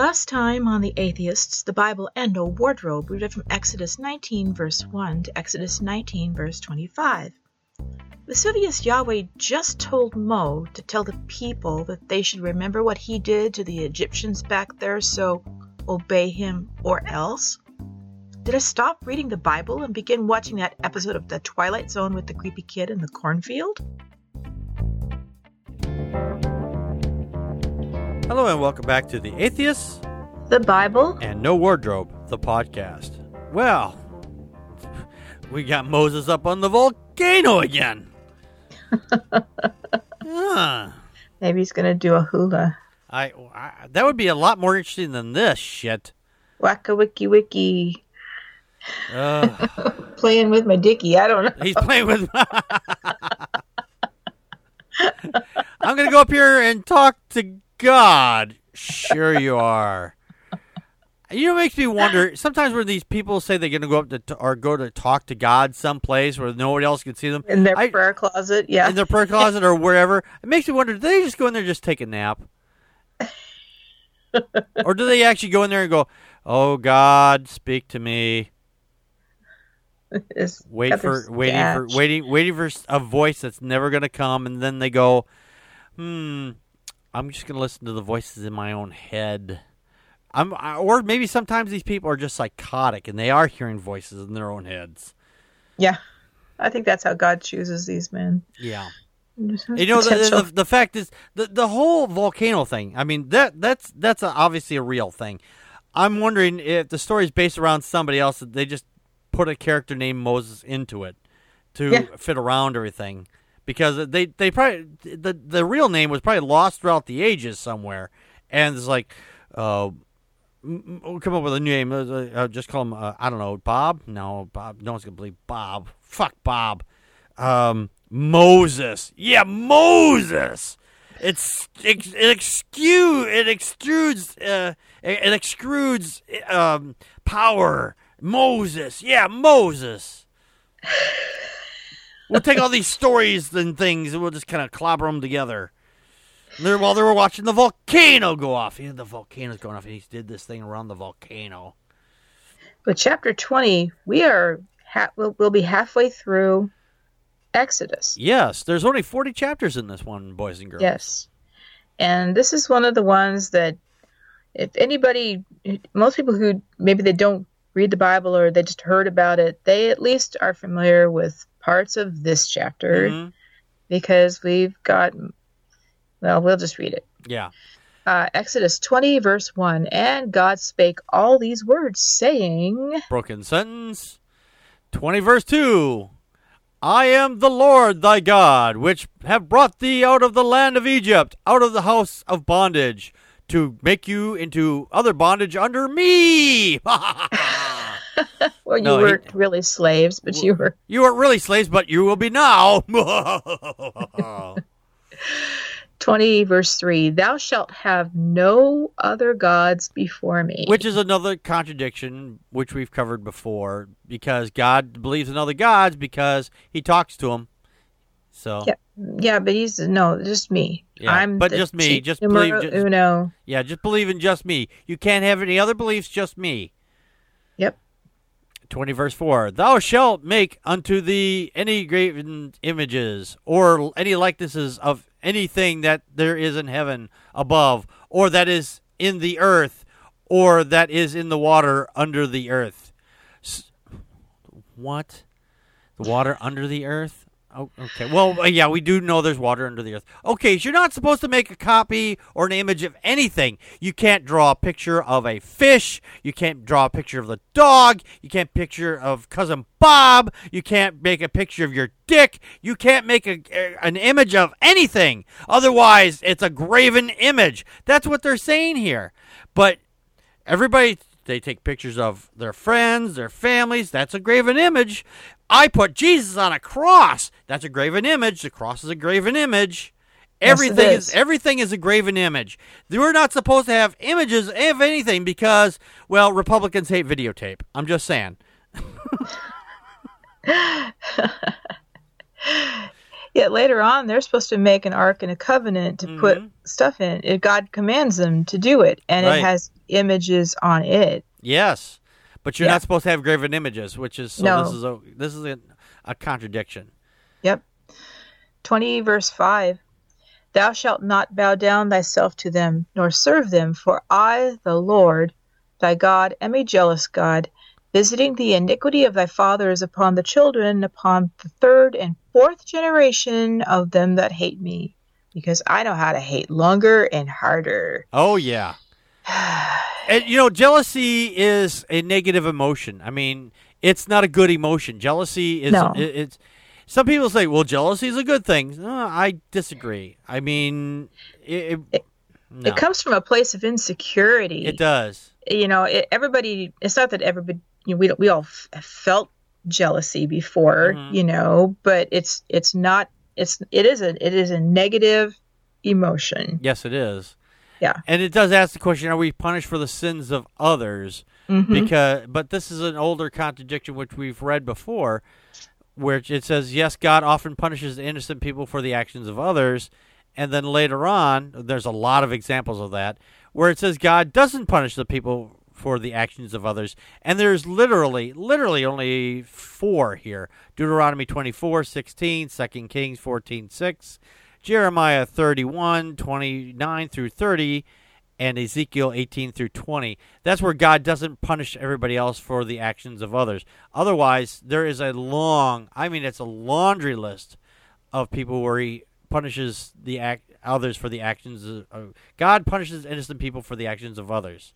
Last time on The Atheists, the Bible, and a wardrobe, we read from Exodus 19, verse 1 to Exodus 19, verse 25. Vesuvius Yahweh just told Mo to tell the people that they should remember what he did to the Egyptians back there, so obey him or else. Did I stop reading the Bible and begin watching that episode of The Twilight Zone with the creepy kid in the cornfield? Hello and welcome back to The Atheists The Bible? and No Wardrobe, the podcast. Well, we got Moses up on the volcano again. Maybe he's gonna do a hula. I, I that would be a lot more interesting than this shit. Wacka wiki wiki. Uh, Playing with my dicky. I don't know. he's playing with. I'm gonna go up here and talk to God. Sure you are. You know, it makes me wonder. Sometimes when these people say they're going to go up to t- or go to talk to God someplace where nobody else can see them In their I- prayer closet, yeah. in their prayer closet or wherever, it makes me wonder: do they just go in there and just take a nap, or do they actually go in there and go, "Oh God, speak to me"? It's Wait for waiting for waiting waiting for a voice that's never going to come, and then they go, "Hmm, I'm just going to listen to the voices in my own head." I'm, I- or maybe sometimes these people are just psychotic and they are hearing voices in their own heads. Yeah. I think that's how God chooses these men. Yeah. You know, the, the, the fact is, the, the whole volcano thing. I mean, that that's that's a, obviously a real thing. I'm wondering if the story is based around somebody else. They just put a character named Moses into it to Yeah. fit around everything, because they they probably the the real name was probably lost throughout the ages somewhere, and it's like, uh, we'll come up with a new name. Uh, uh, just call him uh, I don't know Bob. No, Bob. No one's gonna believe Bob. Fuck Bob. Um, Moses. Yeah, Moses. It's it, it exudes it extrudes uh, it, it extrudes um, power. Moses. Yeah, Moses. We'll take all these stories and things and we'll just kind of clobber them together. And they're- while they were watching the volcano go off, yeah, the volcano's going off, and he did this thing around the volcano. But chapter 20, we are ha- we'll, we'll be halfway through Exodus. Yes, there's only 40 chapters in this one, boys and girls. Yes. And this is one of the ones that if anybody most people who maybe they don't read the Bible or they just heard about it, they at least are familiar with parts of this chapter Mhm. because we've got well, we'll just read it. Yeah. Uh, Exodus 20, verse 1 And God spake all these words, saying, Broken sentence. 20 verse 2. I am the Lord thy God, which have brought thee out of the land of Egypt, out of the house of bondage, to make you into other bondage under me. Well, you No, weren't really slaves, but you were. you weren't really slaves, but you will be now. 20, verse 3 Thou shalt have no other gods before me. which is another contradiction, which we've covered before, because God believes in other gods because he talks to them. So, Yeah. Yeah, but he's no, just me. Yeah, I'm but just me, just believe- just- uno. yeah, just believe in just me. You can't have any other beliefs, just me. Yep. 20 verse 4 Thou shalt make unto thee any graven images or any likenesses of anything that there is in heaven above, or that is in the earth, or that is in the water under the earth. S- what? The water under the earth? Oh, okay. Well, uh, yeah, we do know there's water under the earth. Okay, so you're not supposed to make a copy or an image of anything. You can't draw a picture of a fish. You can't draw a picture of the dog. You can't picture of cousin Bob. You can't make a picture of your dick. You can't make a, a- an image of anything. Otherwise, it's a graven image. That's what they're saying here. But everybody they take pictures of their friends, their families. That's a graven image. I put Jesus on a cross. That's a graven image. The cross is a graven image. Yes, Everything is. is. everything is a graven image. We're not supposed to have images of anything because, well, Republicans hate videotape. I'm just saying. Yet later on, they're supposed to make an ark and a covenant to put Mhm. stuff in. If God commands them to do it, and Right. it has images on it. Yes, but you're Yeah. not supposed to have graven images, which is so. No. This is a this is a, a contradiction. Yep. 20 verse 5 Thou shalt not bow down thyself to them, nor serve them, for I, the Lord, thy God, am a jealous God, visiting the iniquity of thy fathers upon the children, upon the third and fourth generation of them that hate me, because I know how to hate longer and harder. Oh yeah. And you know, jealousy is a negative emotion. I mean, it's not a good emotion. Jealousy is No. it, it's some people say, "Well, jealousy is a good thing." No, I disagree. I mean, it it, no, It comes from a place of insecurity. it does. you know, it, everybody. It's not that everybody. You know, we we all f- felt jealousy before, Mhm. you know, but it's it's not. It's it is a it is a negative emotion. Yes, it is. Yeah. And it does ask the question, are we punished for the sins of others? Mhm. Because but this is an older contradiction which we've read before where it says, "Yes, God often punishes innocent people for the actions of others." And then later on, there's a lot of examples of that where it says God doesn't punish the people for the actions of others. And there's literally literally only 4 here. Deuteronomy 24, 16, 2 Kings 14, 6, Jeremiah 31, 29 through 30, and Ezekiel 18 through 20. That's where God doesn't punish everybody else for the actions of others. Otherwise, there is a long, I mean, it's a laundry list of people where he punishes the act, others for the actions of, God punishes innocent people for the actions of others.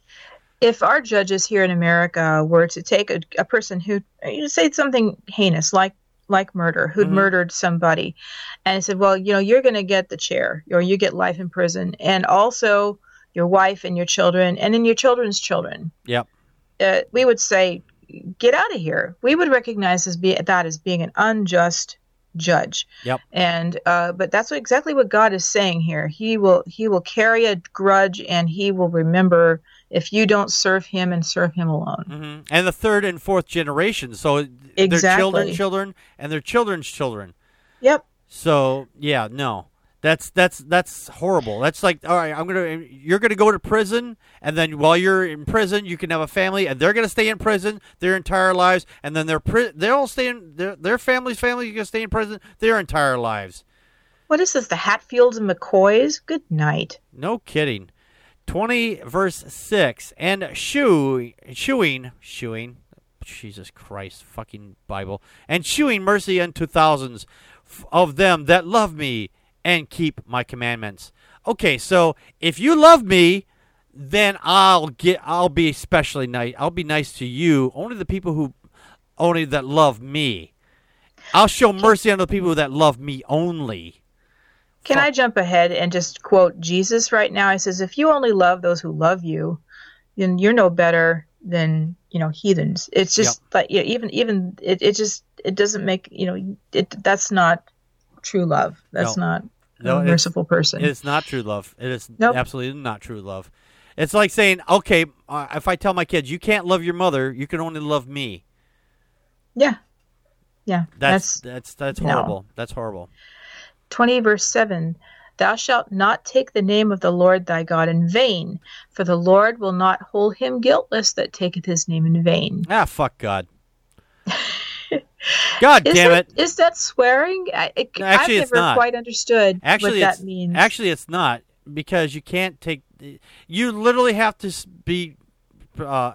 if our judges here in America were to take a, a person who you say something heinous like like murder who'd Mhm. murdered somebody and said well you know you're going to get the chair or you get life in prison and also your wife and your children and then your children's children Yep. uh, we would say get out of here we would recognize as be, that as being an unjust judge Yep. and uh, but that's what, exactly what god is saying here he will he will carry a grudge and he will remember if you don't serve him and serve him alone hmm And the third and fourth generation. So their Exactly. children, children, and their children's children. yep So yeah, no, that's that's that's horrible. That's like all right, I'm gonna you're gonna go to prison, and then while you're in prison, you can have a family, and they're gonna stay in prison their entire lives, and then their pri- they'll stay in their their family's family gonna stay in prison their entire lives. what is this the hatfields and mccoys good night No kidding. Twenty verse six and shoo shooing shooing. Jesus Christ, fucking Bible, and shewing mercy unto thousands of them that love me and keep my commandments. Okay, so if you love me, then I'll get I'll be especially nice. I'll be nice to you. Only the people who only that love me. I'll show mercy on the people that love me only. Can I jump ahead and just quote Jesus right now? He says, "If you only love those who love you, then you're no better than you know heathens." It's just like you know, even even it, it just it doesn't make you know it that's not true love. That's No. not No, a merciful person. It's not true love. It is Nope. absolutely not true love. It's like saying, okay, uh, if I tell my kids, you can't love your mother, you can only love me. yeah, yeah. That's That's, that's that's no. horrible. That's horrible. Twenty verse seven. Thou shalt not take the name of the Lord thy God in vain, for the Lord will not hold him guiltless that taketh his name in vain. Ah, fuck God. God Is damn that, it. is that swearing? I, it, actually, I've it's never not. quite understood Actually, what that means. actually it's not because you can't take. You literally have to be. Uh,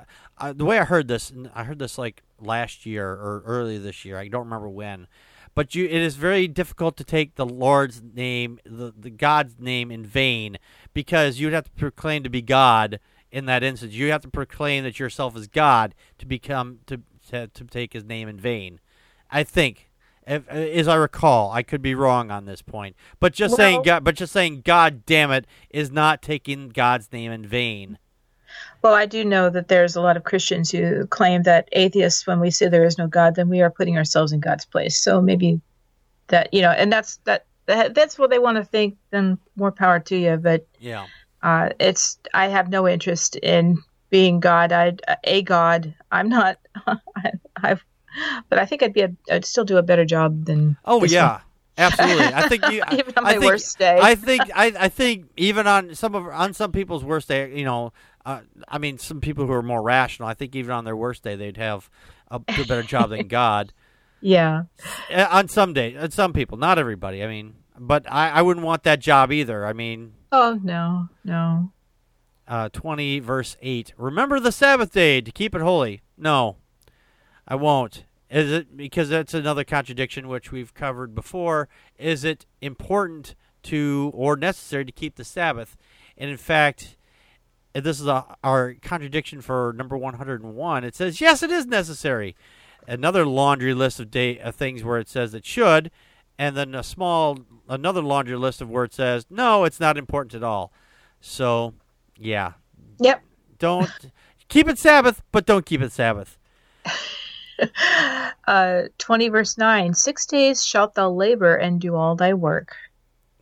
the way I heard this, and I heard this like last year or early this year. I don't remember when, but you. It is very difficult to take the Lord's name, the, the God's name in vain, because you'd have to proclaim to be God in that instance. You have to proclaim that yourself is God to become to to, to take His name in vain. I think, if, as I recall, I could be wrong on this point, but just saying God, but just saying God damn it is not taking God's name in vain. Well, I do know that there's a lot of Christians who claim that atheists, when we say there is no God, then we are putting ourselves in God's place. So maybe that you know, and that's that. that that's what they want to think. Then more power to you. But Yeah. uh, it's I have no interest in being God. I a God. I'm not. I, I've. But I think I'd be. A, I'd still do a better job than. Oh yeah. Absolutely. I think you. even on I my think, worst day. I think. I, I think even on some of on some people's worst day, you know, uh, I mean, some people who are more rational. I think even on their worst day, they'd have a, better job than God. yeah. Uh, on some day, uh, some people, not everybody. I mean, but I, I wouldn't want that job either. I mean, Oh no, no. uh, 20 verse 8 remember the sabbath day to keep it holy no i won't is it because that's another contradiction which we've covered before is it important to or necessary to keep the sabbath and in fact and this is a, our contradiction for number 101 it says yes it is necessary another laundry list of day of things where it says it should and then a small another laundry list of where it says no it's not important at all so yeah Yep. don't keep it Sabbath, but don't keep it Sabbath. Uh, 20 verse 9 Six days shalt thou labor and do all thy work.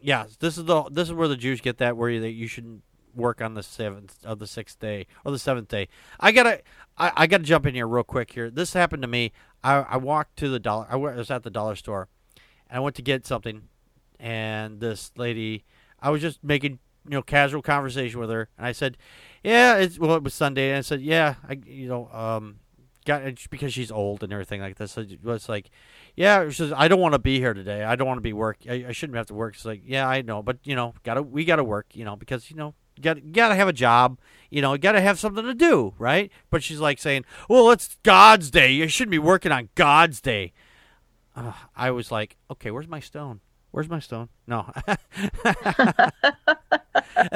Yeah, this is the this is where the Jews get that where you, that you shouldn't work on the seventh of the sixth day or the seventh day. I gotta I, I gotta jump in here real quick here. This happened to me. I, I walked to the dollar. I was at the dollar store, and I went to get something, and this lady, I was just making you know casual conversation with her, and I said, "Yeah, it's well, it was Sunday," and I said, "Yeah, I you know um." Got, because she's old and everything like this. So was like, yeah, she says, I don't want to be here today. I don't want to be work. I, I shouldn't have to work. She's like, yeah, I know, but you know, gotta we gotta work, you know, because you know, got you gotta have a job, you know, gotta have something to do, right? But she's like saying, well, it's God's day. You shouldn't be working on God's day. Uh, I was like, okay, where's my stone? Where's my stone? No. and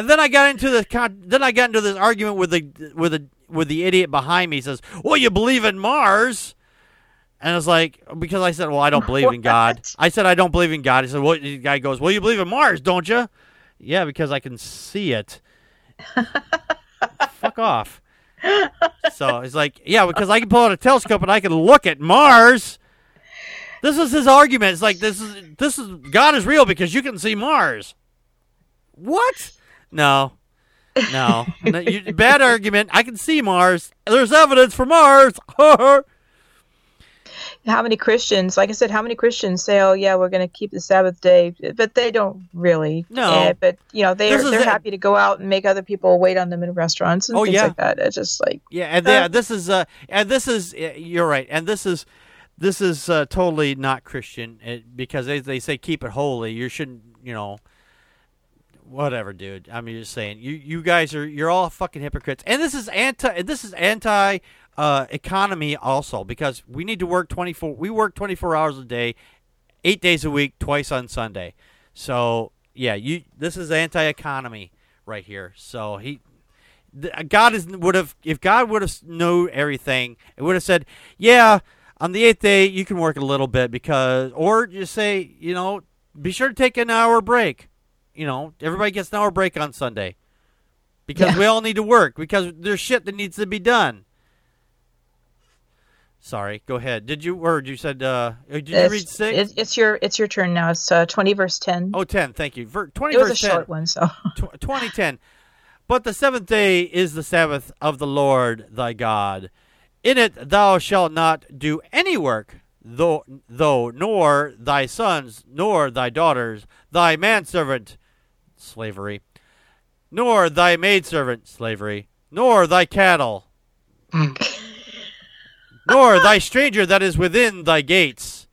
then I got into the con- then I got into this argument with the with the with the idiot behind me. He says, "Well, you believe in Mars." And I was like, because I said, well, I don't believe in God. I said, I don't believe in God. He said, well, the guy goes, well, you believe in Mars, don't you? Yeah, because I can see it. Fuck off. So he's like, yeah, because I can pull out a telescope and I can look at Mars. This is his argument. It's like this is this is God is real because you can see Mars. What? No. No. No, you, bad argument. I can see Mars. There's evidence for Mars. How many Christians, like I said, how many Christians say, "Oh yeah, we're going to keep the Sabbath day," but they don't really. No. Eh, but you know, they're they're it. happy to go out and make other people wait on them in restaurants and Oh, things yeah. like that. It's just like Yeah, and Uh, yeah, this is uh, and this is uh, you're right, and this is this is uh, totally not Christian it, because they they say keep it holy. You shouldn't, you know, whatever, dude. I'm just saying, you you guys are you're all fucking hypocrites, and this is anti this is anti uh, economy also because we need to work 24. We work 24 hours a day, eight days a week, twice on Sunday. So yeah, you this is anti economy right here. So he th- God is would have if God would have knew everything, it would have said, "Yeah, on the eighth day you can work a little bit because," or just say, you know, be sure to take an hour break. You know, everybody gets an hour break on Sunday because Yeah. we all need to work because there's shit that needs to be done. Sorry, go ahead. Did you or you said uh did you it's, read six? It's, it's your it's your turn now. It's uh, twenty verse ten. oh, 10, thank you. Ver, 20 it was a 10. short one, so Tw- 2010. But the seventh day is the Sabbath of the Lord thy God. In it thou shalt not do any work, though, though nor thy sons, nor thy daughters, thy manservant, slavery, nor thy maidservant, slavery, nor thy cattle, nor thy stranger that is within thy gates.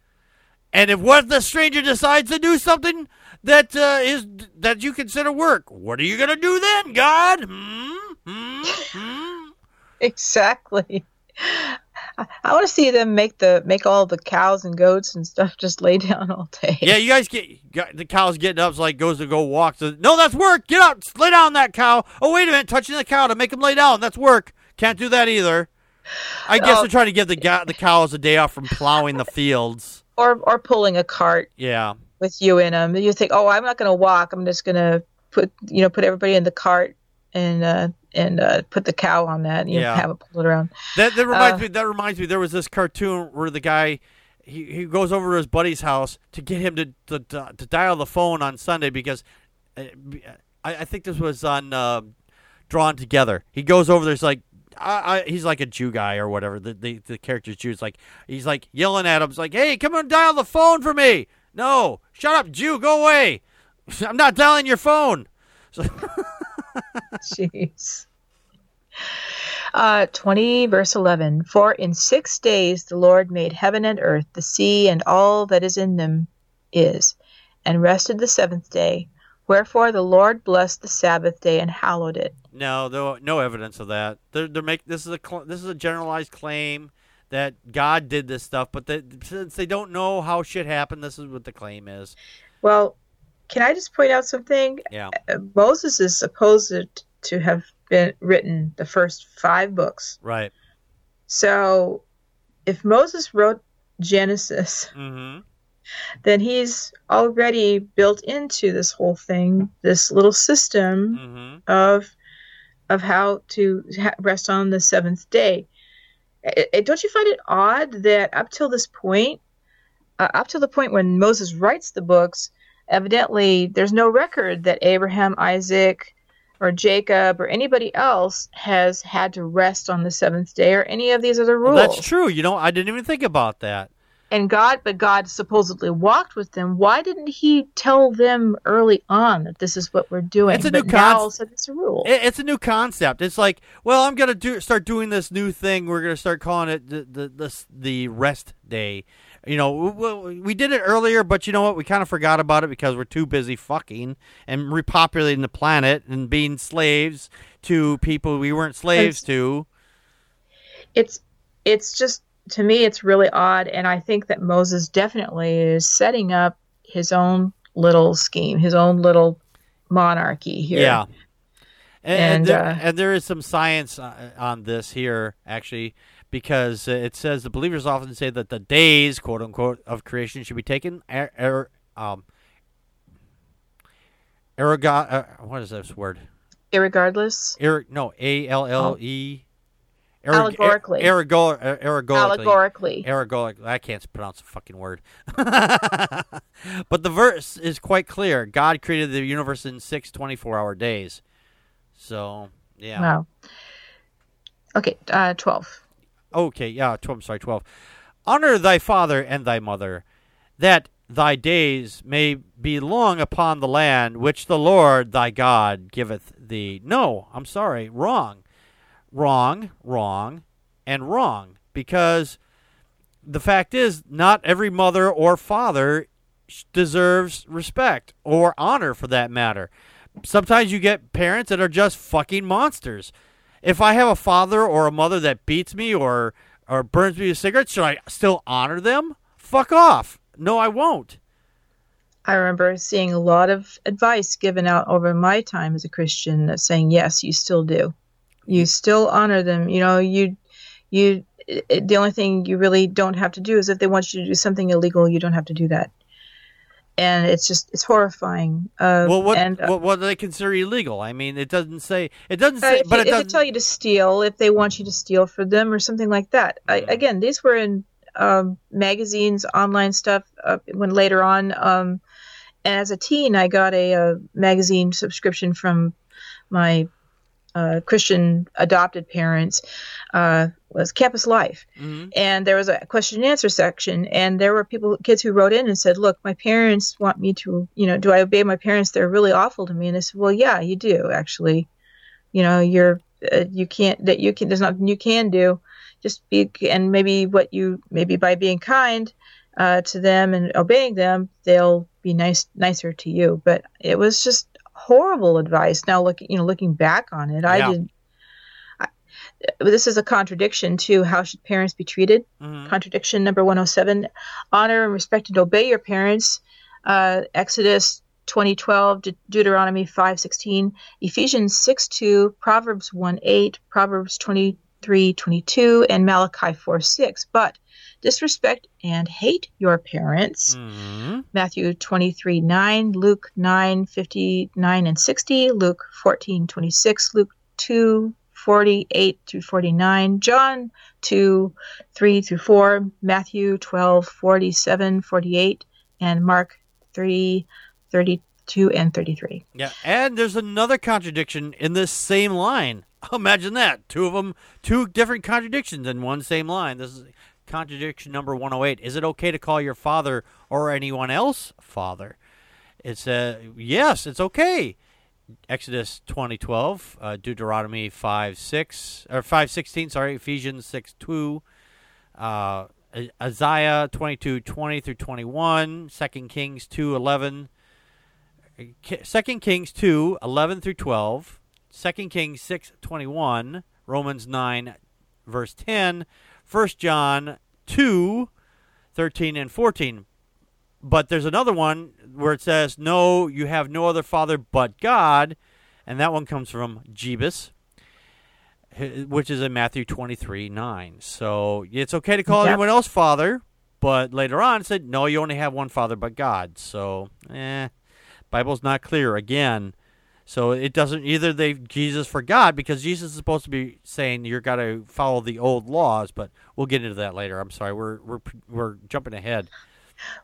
And if what the stranger decides to do something that uh, is that you consider work, what are you gonna do then, God? Hmm? Hmm? Hmm? exactly. I, I want to see them make the make all the cows and goats and stuff just lay down all day. Yeah, you guys get got, the cow's getting up, it's like goes to go walk. So, no, that's work. Get up, lay down that cow. Oh, wait a minute, touching the cow to make him lay down. That's work. Can't do that either. I guess Oh. they're trying to give the the cows a day off from plowing the fields. Or or pulling a cart Yeah, with you in them. You think, oh, I'm not going to walk. I'm just going to put you know put everybody in the cart and uh, and uh, put the cow on that. And, you Yeah. know, have it pull it around. That that reminds Uh, me. That reminds me. There was this cartoon where the guy he, he goes over to his buddy's house to get him to to, to, to dial the phone on Sunday because uh, I, I think this was on uh, Drawn Together. He goes over there's like. I, I, he's like a Jew guy or whatever. The, the the character's Jew. It's like he's like yelling at him. It's like, "Hey, come and dial the phone for me." No, shut up, Jew. Go away. I'm not dialing your phone. So, Jeez. Uh, 20 verse 11 For in six days the Lord made heaven and earth, the sea, and all that is in them is, and rested the seventh day. Wherefore the Lord blessed the Sabbath day and hallowed it. No, no, no evidence of that. They're, they're make this is a cl- this is a generalized claim that God did this stuff, but they, since they don't know how shit happened, this is what the claim is. Well, can I just point out something? Yeah. Uh, Moses is supposed to have been written the first five books. Right. So if Moses wrote Genesis, Mm-hmm. then he's already built into this whole thing this little system Mm-hmm. of of how to ha- rest on the seventh day. Don't you find it odd that up till this point, uh, up to the point when Moses writes the books, evidently there's no record that Abraham, Isaac, or Jacob or anybody else has had to rest on the seventh day or any of these other rules. Well, that's true. You know, I didn't even think about that. And God, but God supposedly walked with them. Why didn't He tell them early on that this is what we're doing? It's a but new concept. it's a rule. It, it's a new concept. It's like, well, I'm gonna do start doing this new thing. We're gonna start calling it the the the, the rest day. You know, we, we did it earlier, but you know what? We kind of forgot about it because we're too busy fucking and repopulating the planet and being slaves to people we weren't slaves It's- to. it's it's just to me it's really odd and i think that moses definitely is setting up his own little scheme his own little monarchy here Yeah. And, and, And, there, uh, and there is some science uh, on this here, actually, because uh, it says the believers often say that the days, quote unquote, of creation should be taken, er, er, um, ergo- uh, what is this word? irregardless Er, no, A L L E. Allegorically. Ergo, er, ergorically. allegorically Ergolic. I can't pronounce the fucking word. but the verse is quite clear. God created the universe in six 24 hour days. So, yeah. wow okay uh 12 Okay, yeah, 12, I'm sorry, 12. Honor thy father and thy mother, that thy days may be long upon the land which the Lord thy God giveth thee. No, I'm sorry, wrong. Wrong, wrong, and wrong. Because the fact is, not every mother or father deserves respect or honor for that matter. Sometimes you get parents that are just fucking monsters. If I have a father or a mother that beats me or or burns me with cigarettes, should I still honor them? Fuck off. No, I won't. i remember seeing a lot of advice given out over my time as a christian saying yes you still do you still honor them you know you you the only thing you really don't have to do is if they want you to do something illegal you don't have to do that and it's just it's horrifying uh, Well, what, and uh, what what do they consider illegal? I mean, it doesn't say. It doesn't Uh, say, if, but you, it if they doesn't. tell you to steal, if they want you to steal for them or something like that. I, Mhm. again, these were in um, magazines, online stuff. Uh, when later on, um, as a teen, I got a, uh magazine subscription from my uh, Christian adopted parents. Uh, was Campus Life, Mhm. and there was a question and answer section, and there were people, kids who wrote in and said, "Look, my parents want me to, you know, do I obey my parents? They're really awful to me." And I said, "Well, yeah, you do actually." you know you're uh, you can't that you can there's nothing you can do just be and maybe what you maybe by being kind uh, to them and obeying them they'll be nice nicer to you but it was just horrible advice now looking you know looking back on it i Yeah. didn't I, this is a contradiction to how should parents be treated Mhm. contradiction number 107 honor and respect and obey your parents uh, exodus 2012 De- deuteronomy 516 ephesians 6 2 proverbs 1 8 proverbs 23 22 and malachi 4 6 but disrespect and hate your parents Mhm. Matthew 23 9, Luke 9 59 and 60, Luke 14 26, Luke 2 48 through 49, John 2 3 through 4, Matthew 12 47 48, and Mark 3 32 and 33. Yeah, and there's another contradiction in this same line. Imagine that. Two of them, two different contradictions in one same line. This is contradiction number 108. Is it okay to call your father or anyone else father? It's a yes, it's okay. Exodus 2012, uh, Deuteronomy 5 6 or 5 16, sorry, Ephesians 6 2, uh, Isaiah 22 20 through 21, 2 Kings 2 11, 2 Kings 2 11 through 12, 2 Kings 6 21, Romans 9 verse 10, 1 John 2 13 and 14. But there's another one where it says, No, you have no other father but God. And that one comes from Jebus, which is in Matthew 23 9. So it's okay to call Yep. anyone else father. But later on, it said, No, you only have one father but God. So, eh, Bible's not clear again. So it doesn't either. They Jesus forgot because Jesus is supposed to be saying you're got to follow the old laws, but we'll get into that later. I'm sorry, we're we're we're jumping ahead.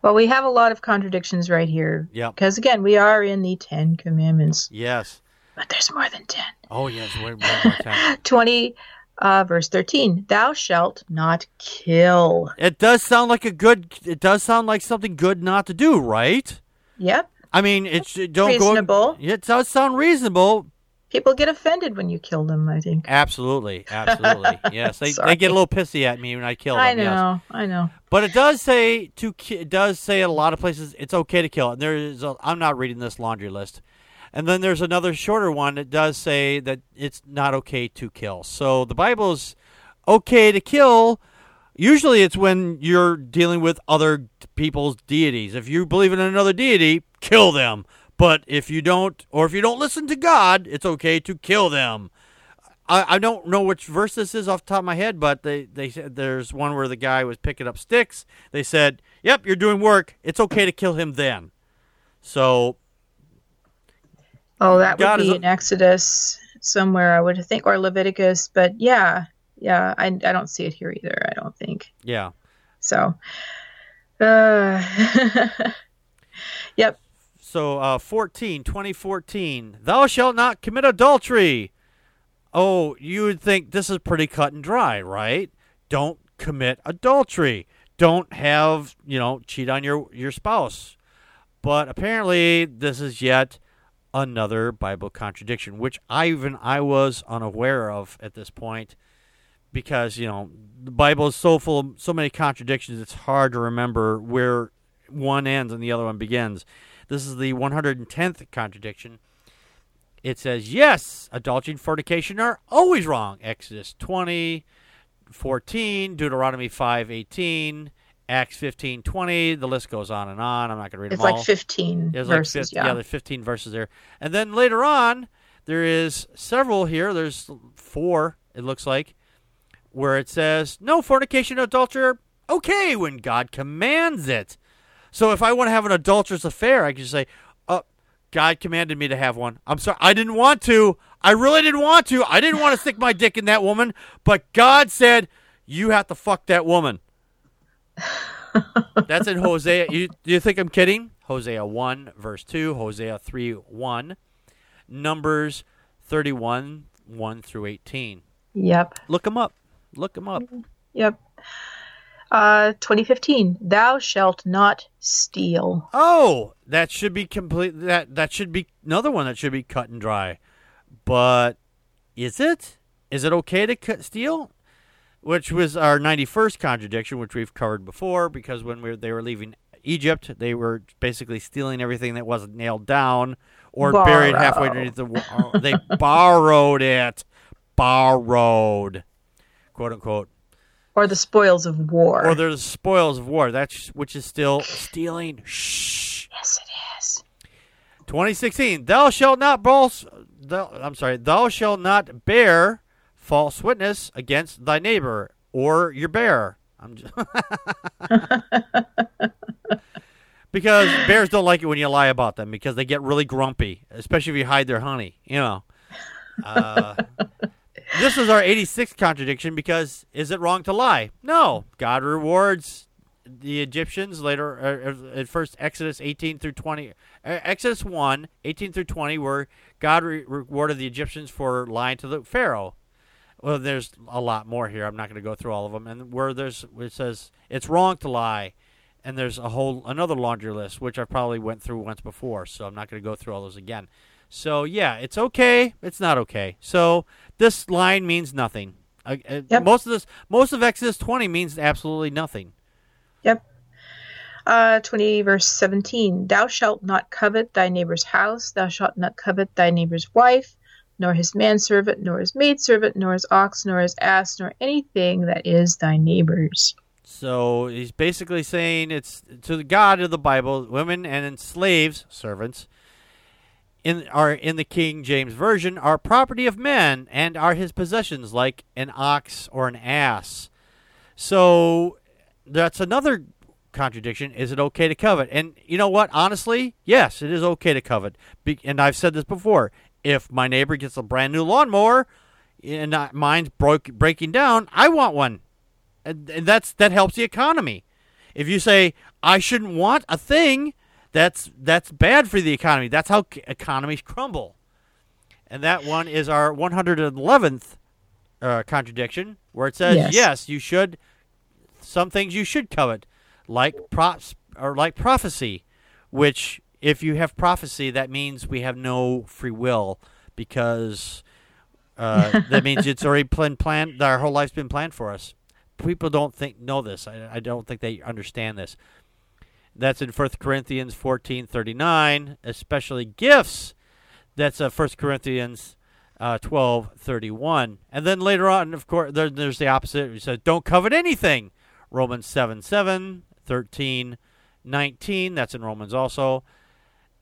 Well, we have a lot of contradictions right here. Yep. Because again, we are in the Ten Commandments, Yes. but there's more than ten. Oh yes. Wait more time. 20, uh, verse 13. Thou shalt not kill. It does sound like a good. It does sound like something good not to do, right? Yep. I mean, it's it don't Reasonable. go. It does sound reasonable. People get offended when you kill them, I think. Absolutely, absolutely. yes, they, they get a little pissy at me when I kill them. I yes. know. I know. But it does say to ki- it does say in a lot of places it's okay to kill. And there is a, I'm not reading this laundry list. And then there's another shorter one that does say that it's not okay to kill. So the Bible's okay to kill. Usually it's when you're dealing with other people's deities. If you believe in another deity, kill them. But if you don't, or if you don't listen to God, it's okay to kill them. I, I don't know which verse this is off the top of my head, but they, they said there's one where the guy was picking up sticks. They said, "Yep, you're doing work. It's okay to kill him then." So Oh, that God would be a- in Exodus somewhere, I would think, or Leviticus. But yeah, yeah, I, I don't see it here either. I don't think yeah, so. Uh, yep. so uh, 14, 2014, thou shalt not commit adultery. Oh, you would think this is pretty cut and dry, right? Don't commit adultery. Don't have you know cheat on your your spouse. But apparently, this is yet another Bible contradiction, which I even I was unaware of at this point, because you know the Bible is so full of so many contradictions. It's hard to remember where one ends and the other one begins. This is the 110th contradiction. It says, yes, adultery and fornication are always wrong. Exodus 20, 14, Deuteronomy 5, 18, Acts 15, 20. The list goes on and on. I'm not going to read It's them all. like 15 There's like verses. 50, yeah. there's 15 verses there. And then later on, there is several here. There's four, it looks like, where it says, no fornication adultery okay when God commands it. So if I want to have an adulterous affair, I can just say, uh, God commanded me to have one. I'm sorry. I didn't want to. I really didn't want to. I didn't want to stick my dick in that woman, but God said, you have to fuck that woman. That's in Hosea. You, do you think I'm kidding? Hosea 1, verse 2, Hosea 3, 1, Numbers 31, 1 through 18. Yep. Look them up. Look them up. Yep. Uh, 2015. Thou shalt not steal. Oh, that should be complete. That that should be another one that should be cut and dry. But is it? Is it okay to cut, steal? Which was our 91st contradiction, which we've covered before, because when we were, they were leaving Egypt, they were basically stealing everything that wasn't nailed down or buried halfway Borrow. underneath the wall. they borrowed it, borrowed, quote unquote. Or the spoils of war. Or the spoils of war. That's which is still stealing. Shh. yes, it is. 2016. Thou shalt not false. Thou, I'm sorry. Thou shalt not bear false witness against thy neighbor or your bear. I'm just because bears don't like it when you lie about them because they get really grumpy, especially if you hide their honey. You know. Uh, this is our 86th contradiction because is it wrong to lie? No. God rewards the Egyptians later uh, at first Exodus 18 through 20 uh, Exodus 1 18 through 20 where God re- rewarded the Egyptians for lying to the Pharaoh well, there's a lot more here. I'm not going to go through all of them. And where there's it says it's wrong to lie, and there's a whole another laundry list which I probably went through once before, so I'm not going to go through all those again. So yeah, it's okay. It's not okay. So this line means nothing. Uh, Yep. Most of this, most of Exodus 20 means absolutely nothing. Yep. Uh, 20 verse 17 Thou shalt not covet thy neighbor's house, thou shalt not covet thy neighbor's wife, nor his manservant, nor his maidservant, nor his ox, nor his ass, nor anything that is thy neighbor's. So he's basically saying it's to the God of the Bible, women and slaves, servants, in are in the King James version are property of men and are his possessions, like an ox or an ass. So that's another contradiction. Is it okay to covet? And you know what? Honestly, yes, it is okay to covet. Be- and I've said this before. If my neighbor gets a brand new lawnmower and mine's broke, breaking down, I want one and and that's that helps the economy. If you say I shouldn't want a thing, that's that's bad for the economy. That's how c- economies crumble. And that one is our 111th uh, contradiction, where it says Yes. yes, you should. Some things you should covet, like props or like prophecy, which if you have prophecy, that means we have no free will because uh, that means it's already planned. Planned. Our whole life's been planned for us people don't think know this. I, I don't think they understand this. That's in 1 Corinthians 14:39, especially gifts. That's uh, 1 Corinthians uh, 12:31. And then later on, of course, there, there's the opposite. He says, "Don't covet anything." Romans 7 7, 13, 19. That's in Romans also.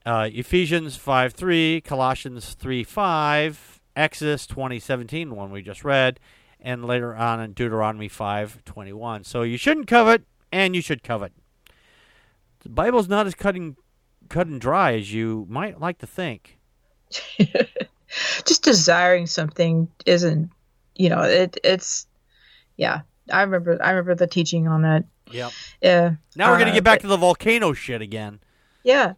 Uh, Ephesians 5 3, Colossians 3 5, Exodus 20 17, one we just read, and later on in Deuteronomy 5 21. So you shouldn't covet, and you should covet. The Bible's not as cutting, cut and dry as you might like to think. Just desiring something isn't, you know, it, it's, yeah. I remember, I remember the teaching on that. Yeah. Yeah. Now we're going to Uh, get back but- to the volcano shit again. Yeah.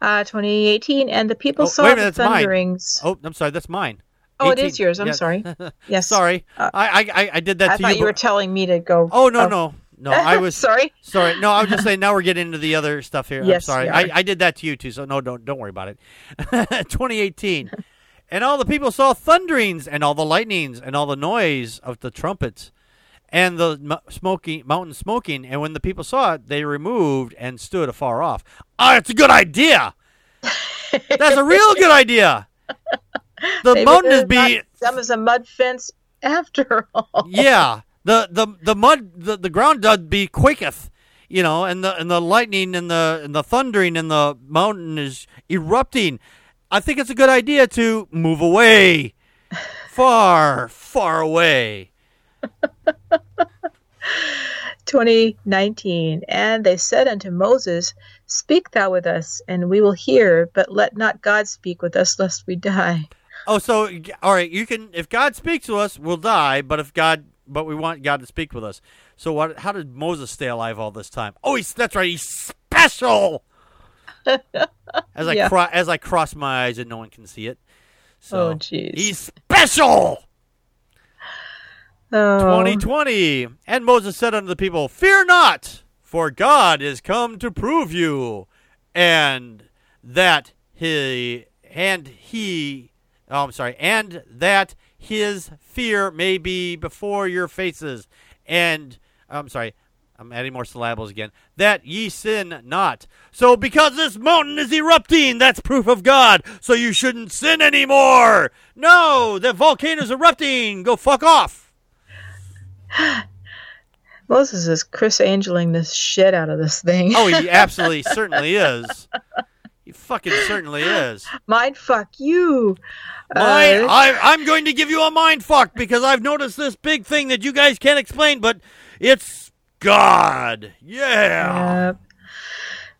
Uh, 2018, and the people Oh, saw wait a minute, the that's mine. thunderings. Oh, I'm sorry, that's mine. Oh, it 18 is yours. I'm sorry. Yes. Sorry, Uh, I, I I- did that I to thought you. you were telling me to go. oh no no no! I was sorry. Sorry, no, I was just saying. Now we're getting into the other stuff here. Yes, I'm sorry. I. I did that to you too, so no, don't don't worry about it. 2018, and all the people saw thunderings and all the lightnings and all the noise of the trumpets and the smoking mountain smoking. And when the people saw it, they removed and stood afar off. Ah, it's a good idea. That's a real good idea. The Maybe mountain is there's be not some as a mud fence after all. yeah. The the the mud the, the ground does be quaketh, you know, and the and the lightning and the and the thundering and the mountain is erupting. I think it's a good idea to move away, far far away. 2019. And they said unto Moses, Speak thou with us, and we will hear, but let not God speak with us, lest we die. Oh, so all right, you can if God speaks to us, we'll die. But if God, but we want God to speak with us. So what? How did Moses stay alive all this time? Oh, he's that's right. He's special. as I Yeah. cro- as I cross my eyes and no one can see it. So Oh, jeez. he's special. Oh, 2020. And Moses said unto the people, Fear not, for God is come to prove you, and that he and he oh I'm sorry, and that his fear may be before your faces, and oh, I'm sorry, I'm adding more syllables again. That ye sin not. So because this mountain is erupting, that's proof of God. So you shouldn't sin anymore. No, the volcano's erupting. Go fuck off. Moses is Criss Angeling this shit out of this thing. Oh, he absolutely certainly is. He fucking certainly is. Mind fuck you. My, Uh, I, I'm going to give you a mind fuck because I've noticed this big thing that you guys can't explain, but it's God. Yeah. Yep.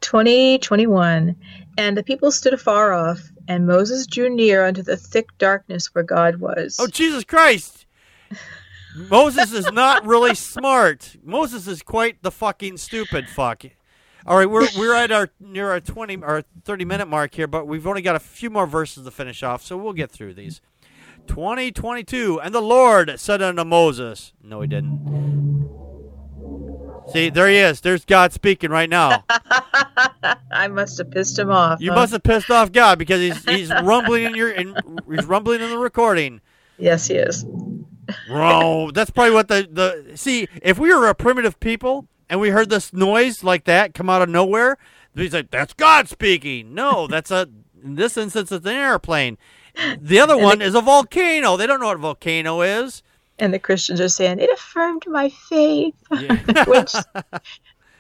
2021. And the people stood afar off, and Moses drew near unto the thick darkness where God was. Oh, Jesus Christ. Moses is not really smart. Moses is quite the fucking stupid fuck. All right, we're we're at our near our 20 or 30 minute mark here, but we've only got a few more verses to finish off, so we'll get through these. 2022. And the Lord said unto Moses, No, he didn't. See, there he is. There's God speaking right now. I must have pissed him off. You huh? must have pissed off God because he's he's rumbling in your in, he's rumbling in the recording. Yes, he is. Bro, that's probably what the the see. If we were a primitive people and we heard this noise like that come out of nowhere, he's like, "That's God speaking." No, that's a in this instance it's an airplane. The other one is a volcano. They don't know what a volcano is. And the Christians are saying, it affirmed my faith. Yeah. Which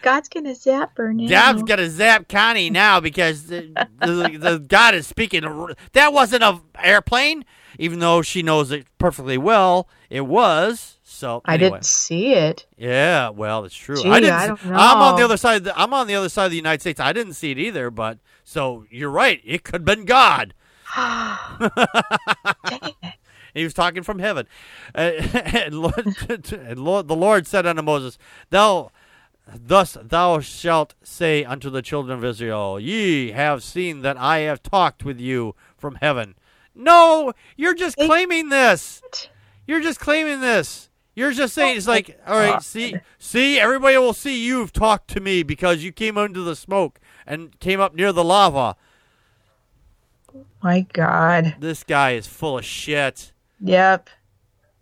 God's going to zap her now. God's gonna zap Connie now because the, the, the God is speaking. That wasn't a airplane, even though she knows it perfectly well. It was. So I anyway. didn't see it. Yeah, well, it's true. Gee, I didn't. I don't know. I'm on the other side. Of the, I'm on the other side of the United States. I didn't see it either. But so you're right. It could have been God. He was talking from heaven. Uh, and, Lord, and Lord, the Lord said unto Moses, Thou, thus thou shalt say unto the children of Israel, Ye have seen that I have talked with you from heaven. No, you're just claiming this. You're just claiming this. You're just saying it's like, all right, see, see, everybody will see you've talked to me because you came under the smoke and came up near the lava. My God. This guy is full of shit. Yep.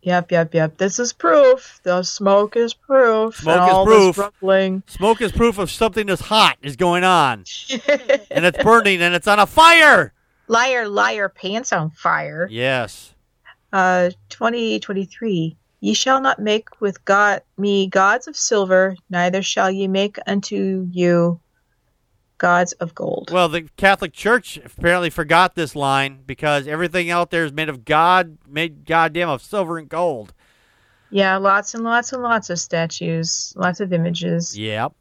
Yep, yep, yep. This is proof. The smoke is proof. Smoke and is all proof. This rumbling. Smoke is proof of something that's hot is going on, and it's burning, and it's on a fire. liar, liar, pants on fire. Yes. Uh, 2023. Ye shall not make with God me gods of silver, neither shall ye make unto you gods of gold. Well, the Catholic Church apparently forgot this line because everything out there is made of God, made goddamn of silver and gold. yeah, lots and lots and lots of statues, lots of images. Yep.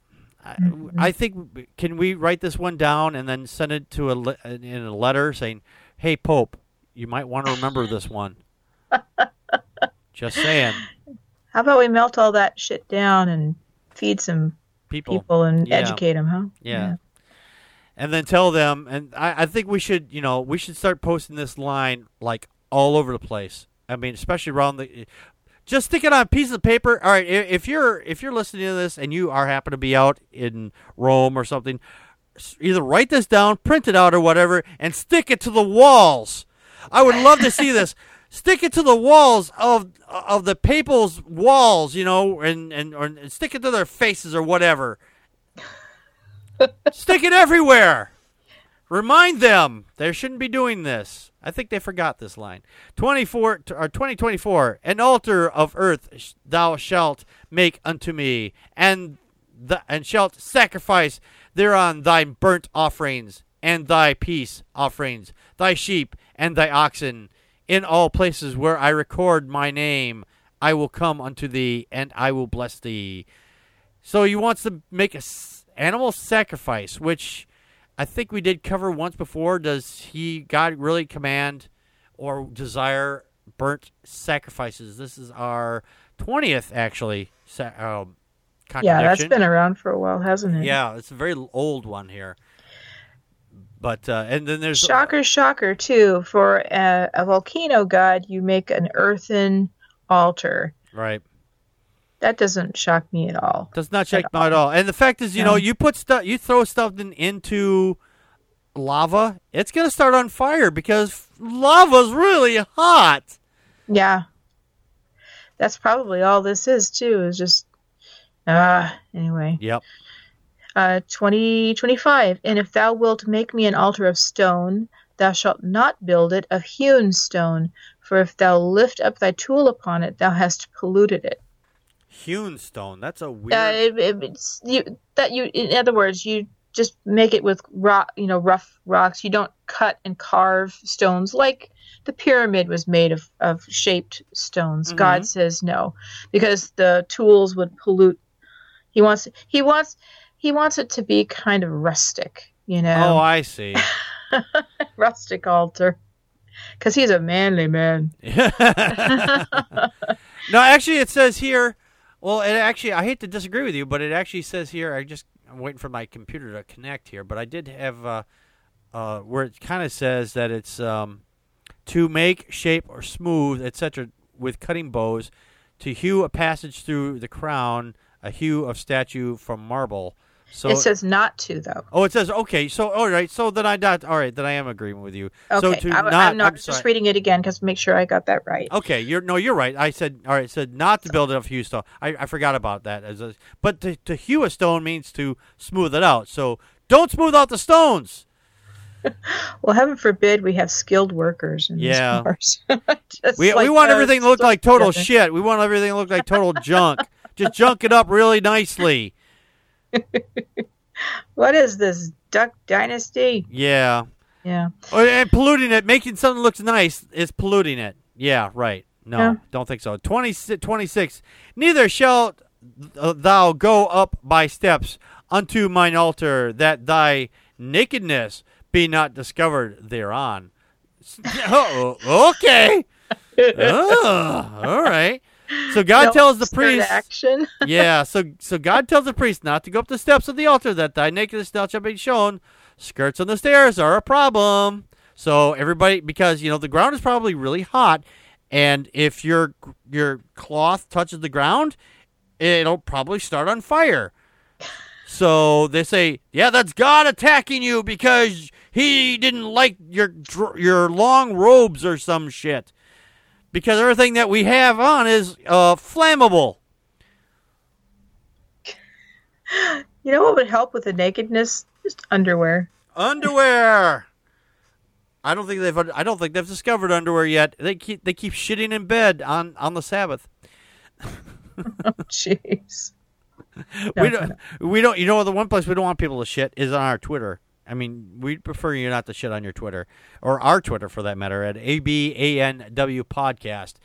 I, Mm-hmm. I think can we write this one down and then send it to a in a letter saying, "Hey Pope, you might want to remember this one." Just saying, How about we melt all that shit down and feed some people. people and Yeah. educate them, huh? Yeah. And then tell them, and I, I think we should, you know, we should start posting this line like all over the place. I mean, especially around the. Just stick it on a piece of paper. All right, if you're if you're listening to this and you are happen to be out in Rome or something, either write this down, print it out, or whatever, and stick it to the walls. I would love to see this. Stick it to the walls of of the papal's walls, you know, and and or and stick it to their faces or whatever. Stick it everywhere. Remind them they shouldn't be doing this. I think they forgot this line. 24 or 2024 An altar of earth thou shalt make unto me and the, and shalt sacrifice thereon thy burnt offerings and thy peace offerings thy sheep and thy oxen in all places where I record my name I will come unto thee and I will bless thee. So he wants to make a s- animal sacrifice, which I think we did cover once before. Does he God really command or desire burnt sacrifices? This is our twentieth actually. Sa- um, Yeah, that's been around for a while, hasn't it? yeah, it's a very old one here. But uh, and then there's Shocker, shocker, too. For a, a volcano god, you make an earthen altar. right. That doesn't shock me at all. Does not shake me at all. And the fact is, you know, you put stuff, you throw something into lava, it's gonna start on fire because lava's really hot. Yeah. That's probably all this is, too, is just. Ah, anyway. Yep. Uh, 2025. And if thou wilt make me an altar of stone, thou shalt not build it of hewn stone, for if thou lift up thy tool upon it, thou hast polluted it. Hewn stone. That's a weird. Uh, it, it- you that you in other words you just make it with rock you know rough rocks you don't cut and carve stones like the pyramid was made of, of shaped stones Mhm. god says no because the tools would pollute he wants he wants he wants it to be kind of rustic you know. oh, I see. rustic altar because he's a manly man no, actually, it says here. Well, it actually, I hate to disagree with you, but it actually says here. I just I'm waiting for my computer to connect here, but I did have uh, uh, where it kind of says that it's um, to make, shape, or smooth, etc., with cutting bows, to hew a passage through the crown, a hew of statue from marble. So it says not to though. Oh, it says okay. So all right. So then I not all right. Then I am agreeing with you. Okay, So to I, not, I'm not I'm just reading it again because make sure I got that right. Okay, you're no, you're right. I said all right. Said not to build it hew stone. I, I forgot about that. As a, but to, to hew a stone means to smooth it out. So don't smooth out the stones. Well, heaven forbid we have skilled workers in Yeah. cars. Just We, we want everything to look like total together. shit. We want everything to look like total junk. Just junk it up really nicely. What is this Duck Dynasty? Yeah. Yeah. Oh, and polluting it, making something looks nice is polluting it. Yeah, right. No, Yeah. don't think so. 20, 26. Neither shalt uh, thou go up by steps unto mine altar, that thy nakedness be not discovered thereon. Oh, okay. oh, all right. So God tells the priest. action. yeah, so so God tells the priest not to go up the steps of the altar that thy nakedness thou shalt be shown. Skirts on the stairs are a problem. So everybody, because you know the ground is probably really hot, and if your your cloth touches the ground, it'll probably start on fire. So they say, yeah, that's God attacking you because he didn't like your your long robes or some shit. Because everything that we have on is uh, flammable. You know what would help with the nakedness? Just underwear. Underwear. I don't think they've. I don't think they've discovered underwear yet. They keep they keep shitting in bed on on the Sabbath. Jeez. we don't. We don't. You know, the one place we don't want people to shit is on our Twitter. I mean, we prefer you not to shit on your Twitter or our Twitter for that matter at ABANW Podcast.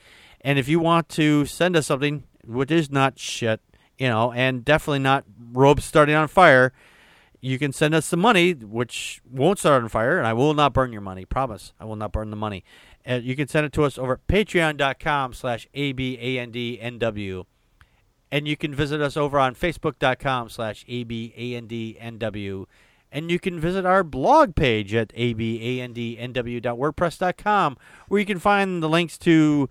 And if you want to send us something, which is not shit, you know, and definitely not robes starting on fire, you can send us some money, which won't start on fire, and I will not burn your money. Promise, I will not burn the money. Uh, you can send it to us over at patreon.com slash ABANDNW. And you can visit us over on facebook.com slash ABANDNW. And you can visit our blog page at abandnw.wordpress.com, where you can find the links to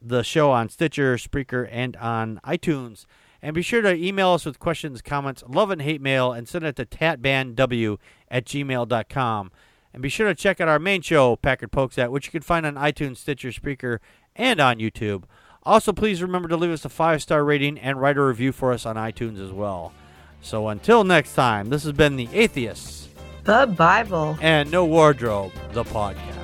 the show on Stitcher, Spreaker, and on iTunes. And be sure to email us with questions, comments, love and hate mail, and send it to tatbandw at gmail.com. And be sure to check out our main show, Packard Pokes At, which you can find on iTunes, Stitcher, Spreaker, and on YouTube. Also, please remember to leave us a five star rating and write a review for us on iTunes as well. So until next time, this has been The Atheists The Bible. and No Wardrobe, the podcast.